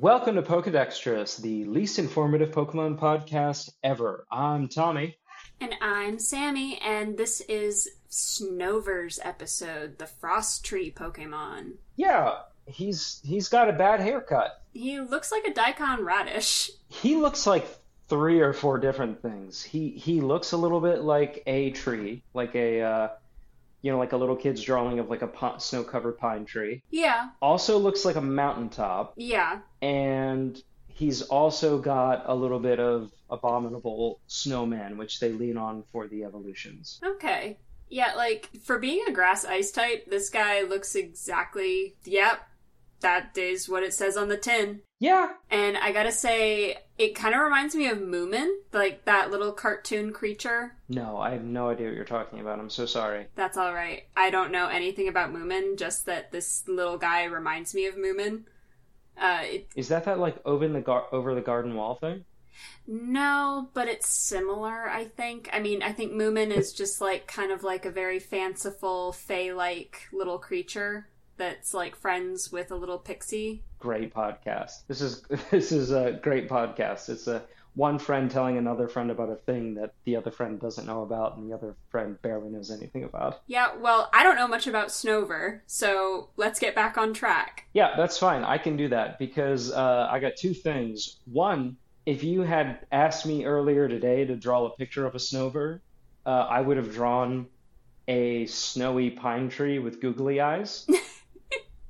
Welcome to Pokedextras, the least informative Pokemon podcast ever. I'm Tommy. And I'm Sammy, and this is Snover's episode, the Frost Tree Pokemon. Yeah, he's he's got a bad haircut. He looks like a Daikon Radish. He looks like three or four different things. He he looks a little bit like a tree, like a uh, you know, like a little kid's drawing of like a po- snow-covered pine tree. Yeah, Also looks like a mountaintop, yeah. and he's also got a little bit of abominable snowman, which they lean on for the evolutions. Okay. Yeah, like, for being a grass ice type, this guy looks exactly. Yep, that is what it says on the tin. Yeah, And I gotta say, it kind of reminds me of Moomin, like that little cartoon creature. no, I have no idea what you're talking about. I'm so sorry. That's alright. I don't know anything about Moomin, just that this little guy reminds me of Moomin. Uh, it, Is that that like over the gar- over the garden wall thing? no, but it's similar, I think. I mean, I think Moomin is just like kind of like a very fanciful, fey like little creature that's like friends with a little pixie. Great podcast. This is this is a great podcast. It's a one friend telling another friend about a thing that the other friend doesn't know about and the other friend barely knows anything about. Yeah, well, I don't know much about Snover, so let's get back on track. Yeah, that's fine. I can do that because uh, I got two things. One, if you had asked me earlier today to draw a picture of a Snover, uh, I would have drawn a snowy pine tree with googly eyes.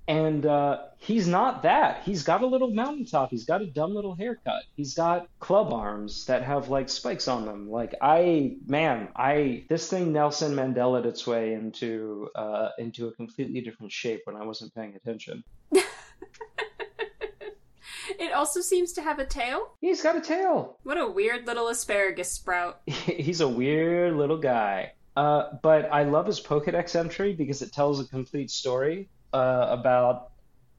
And uh, he's not that. He's got a little mountaintop. He's got a dumb little haircut. He's got club arms that have like spikes on them. Like I, man, I this thing Nelson Mandela its way into uh, into a completely different shape when I wasn't paying attention. It also seems to have a tail. He's got a tail. What a weird little asparagus sprout. He's a weird little guy. Uh, but I love his Pokedex entry because it tells a complete story uh, about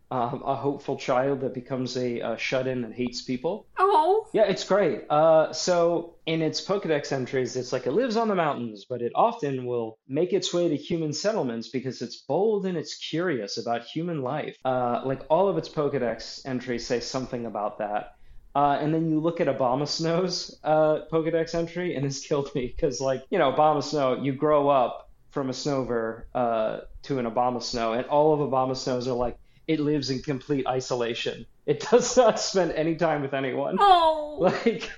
um, a hopeful child that becomes a, uh shut-in that hates people. Oh, Yeah, it's great. Uh, so in its Pokedex entries, it's like it lives on the mountains, but it often will make its way to human settlements because it's bold and it's curious about human life. Uh, like all of its Pokedex entries say something about that. Uh, and then you look at Abomasnow's uh, Pokedex entry, and it's killed me because, like, you know, Abomasnow, you grow up from a Snover uh, to an Abomasnow, and all of Abomasnows are like, it lives in complete isolation. It does not spend any time with anyone. oh. Like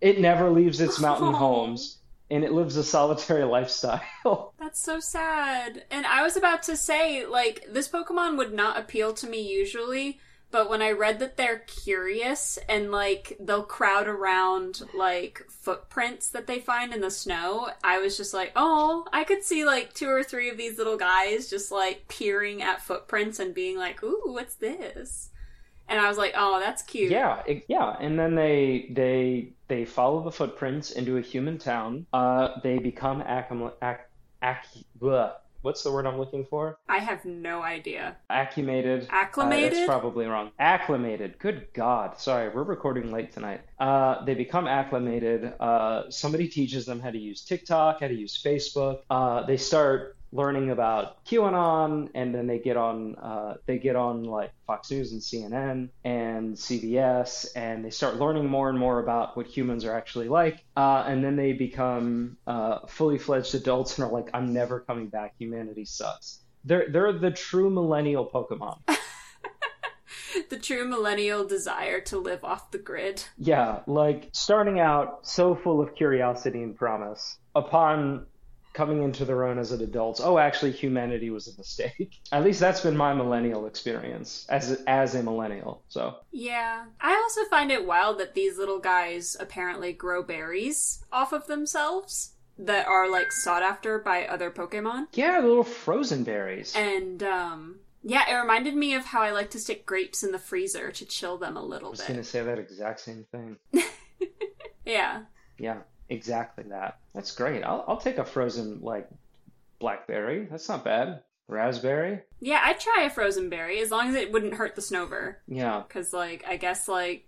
it never leaves its mountain Oh. homes and it lives a solitary lifestyle. That's so sad. And I was about to say, like, this Pokemon would not appeal to me usually, but when I read that they're curious and, like, they'll crowd around, like, footprints that they find in the snow, I was just like, oh, I could see, like, two or three of these little guys just, like, peering at footprints and being like, ooh, what's this? And I was like, oh, that's cute. yeah, it- yeah, and then they they they follow the footprints into a human town. Uh, they become accum ac ac. What's the word I'm looking for? I have no idea. Acclimated. Uh, Acclimated? that's probably wrong. Acclimated. Good God. Sorry, we're recording late tonight. Uh, they become acclimated. Uh, somebody teaches them how to use TikTok, how to use Facebook. Uh, they start learning about QAnon, and then they get on. Uh, they get on like Fox News and CNN and CBS, and they start learning more and more about what humans are actually like. Uh, and then they become uh, fully fledged adults and are like, "I'm never coming back. Humanity sucks." They're they're the true millennial Pokemon. the true millennial desire to live off the grid. Yeah, like starting out so full of curiosity and promise. Upon coming into their own as an adults, oh, actually, humanity was a mistake. At least that's been my millennial experience as as a millennial. So Yeah. I also find it wild that these little guys apparently grow berries off of themselves that are like sought after by other Pokemon. yeah, the little frozen berries. And um yeah, it reminded me of how I like to stick grapes in the freezer to chill them a little bit was bit. gonna say that exact same thing. Yeah. Yeah, exactly that. That's great. I'll I'll take a frozen like blackberry. That's not bad. Raspberry. Yeah, I'd try a frozen berry as long as it wouldn't hurt the Snover. Yeah. Cause like I guess like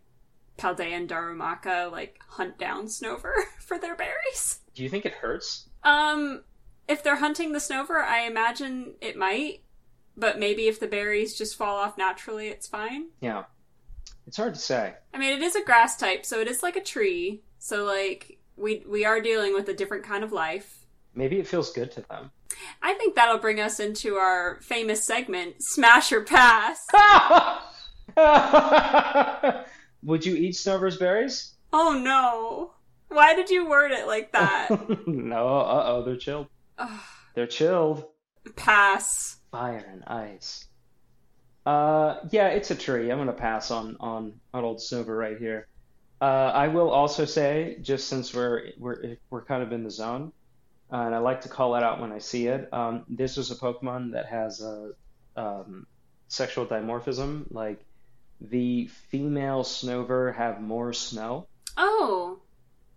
Paldea and Darumaka like hunt down Snover for their berries. Do you think it hurts? Um, if they're hunting the Snover, I imagine it might. But maybe if the berries just fall off naturally, it's fine. Yeah. It's hard to say. I mean, it is a grass type, so it is like a tree. So like we we are dealing with a different kind of life. Maybe it feels good to them. I think that'll bring us into our famous segment, Smash or Pass. Would you eat Snover's berries? Oh no. Why did you word it like that? no, uh oh, they're chilled. Ugh. They're chilled. Pass. Fire and ice. Uh, yeah, it's a tree. I'm gonna pass on on on old Snover right here. Uh, I will also say, just since we're we're we're kind of in the zone, uh, and I like to call it out when I see it. Um, this is a Pokemon that has a um, sexual dimorphism. Like the female Snover have more snow Oh.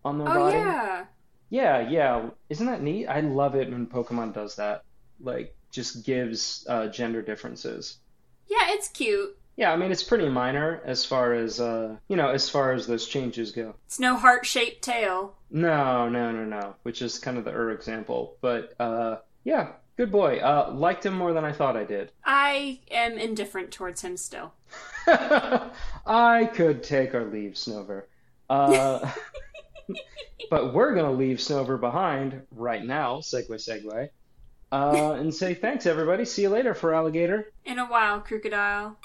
on their Oh body. yeah. Yeah, yeah. Isn't that neat? I love it when Pokemon does that. Like, just gives uh, gender differences. Yeah, it's cute. Yeah, I mean it's pretty minor as far as uh, you know, as far as those changes go. It's no heart shaped tail. No, no, no, no. Which is kind of the Ur example, but uh, yeah, good boy. Uh, liked him more than I thought I did. I am indifferent towards him still. I could take or leave Snover. Uh, but we're gonna leave Snover behind right now. Segue, segue. Uh, and say thanks, everybody. See you later for Alligator. In a while, crocodile.